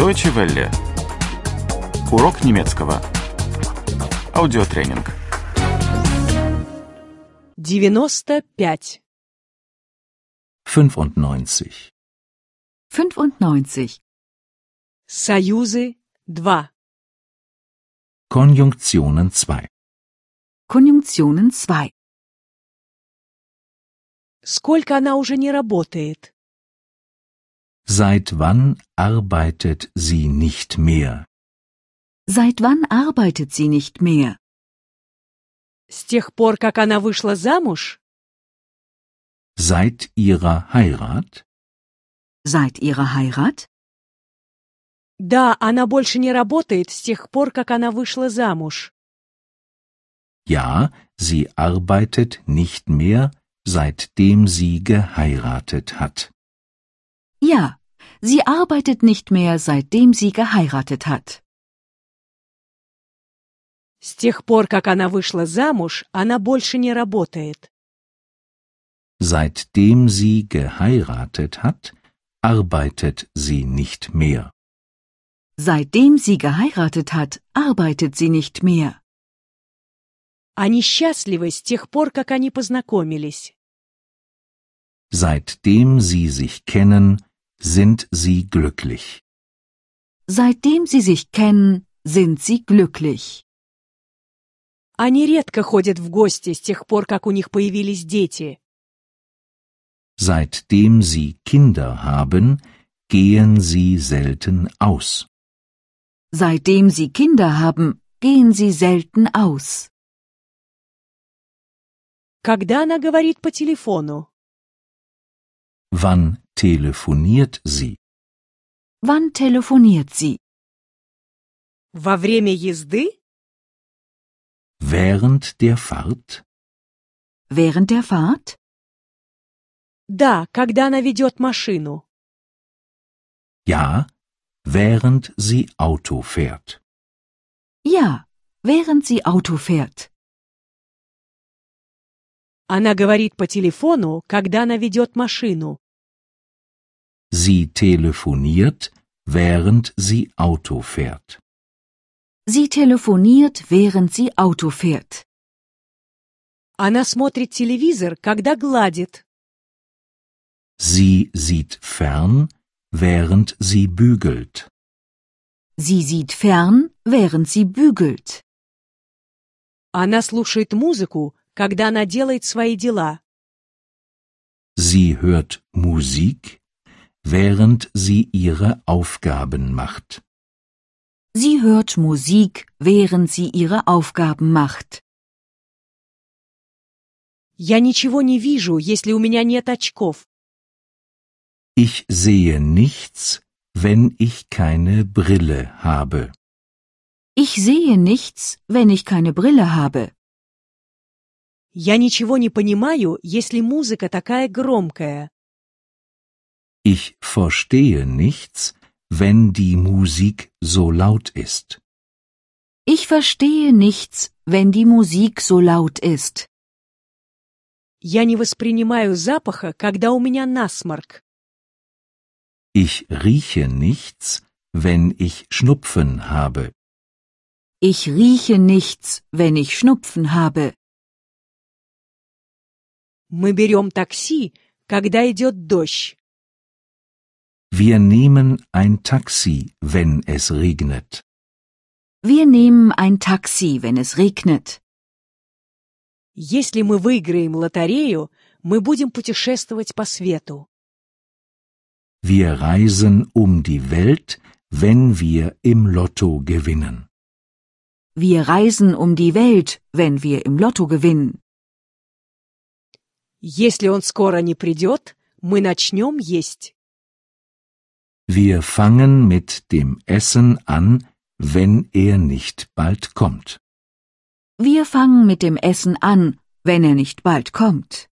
Deutsche Welle. Урок немецкого. Аудиотренинг. 95. 95. 95. Союзы 2. Konjunktionen 2. Konjunktionen 2. Сколько она уже не работает? Seit wann arbeitet sie nicht mehr? Seit wann arbeitet sie nicht mehr? С тех пор, как она вышла замуж? Seit ihrer Heirat? Seit ihrer Heirat? Да, она больше не работает с тех пор, как она вышла замуж. Ja, sie arbeitet nicht mehr, seitdem sie geheiratet hat. Ja, sie arbeitet nicht mehr, seitdem sie geheiratet hat. С тех пор, как она вышла замуж, она больше не работает. Seitdem sie geheiratet hat, arbeitet sie nicht mehr. Seitdem sie geheiratet hat, arbeitet sie nicht mehr. Они счастливы с тех пор, как они познакомились. Seitdem sie sich kennen, sind sie glücklich. Seitdem sie sich kennen, sind sie glücklich. Они редко ходят в гости с тех пор, как у них появились дети. Seitdem sie Kinder haben, gehen sie selten aus. Seitdem sie Kinder haben, gehen sie selten aus. Когда она говорит по телефону? Wann telefoniert sie? Wann telefoniert sie? Во время езды? Während der Fahrt? Während der Fahrt? Да, когда она ведет машину. Ja, während sie Auto fährt. Ja, während sie Auto fährt. Она говорит по телефону, когда она ведет машину. Sie telefoniert, während sie Auto fährt. Sie telefoniert, während sie Auto fährt. Она смотрит телевизор, когда гладит. Sie sieht fern, während sie bügelt. Sie sieht fern, während sie bügelt. Она слушает музыку, когда она делает свои дела. Sie hört Musik, während sie ihre Aufgaben macht. Sie hört Musik, während sie ihre Aufgaben macht. Я ничего не вижу, если у меня нет очков. Ich sehe nichts, wenn ich keine Brille habe. Ich sehe nichts, wenn ich keine Brille habe. Я ничего не понимаю, если музыка такая громкая. Ich verstehe nichts, wenn die Musik so laut ist. Ich verstehe nichts, wenn die Musik so laut ist. Я не воспринимаю запаха, когда у меня насморк. Ich rieche nichts, wenn ich Schnupfen habe. Ich rieche nichts, wenn ich Schnupfen habe. Мы берем такси, когда идет дождь. Wir nehmen ein Taxi, wenn es regnet. Wir nehmen ein Taxi, wenn es regnet. Если мы выиграем лотерею, мы будем путешествовать по свету. Wir reisen um die Welt, wenn wir im Lotto gewinnen. Wir reisen um die Welt, wenn wir im Lotto gewinnen. Если он скоро не придет, мы начнем есть. Wir fangen mit dem Essen an, wenn er nicht bald kommt. Wir fangen mit dem Essen an, wenn er nicht bald kommt.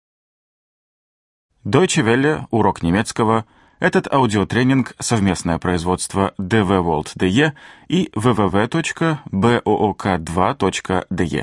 Deutsche Welle. Урок немецкого. Этот аудиотренинг – совместное производство DW World DE и www.book2.de.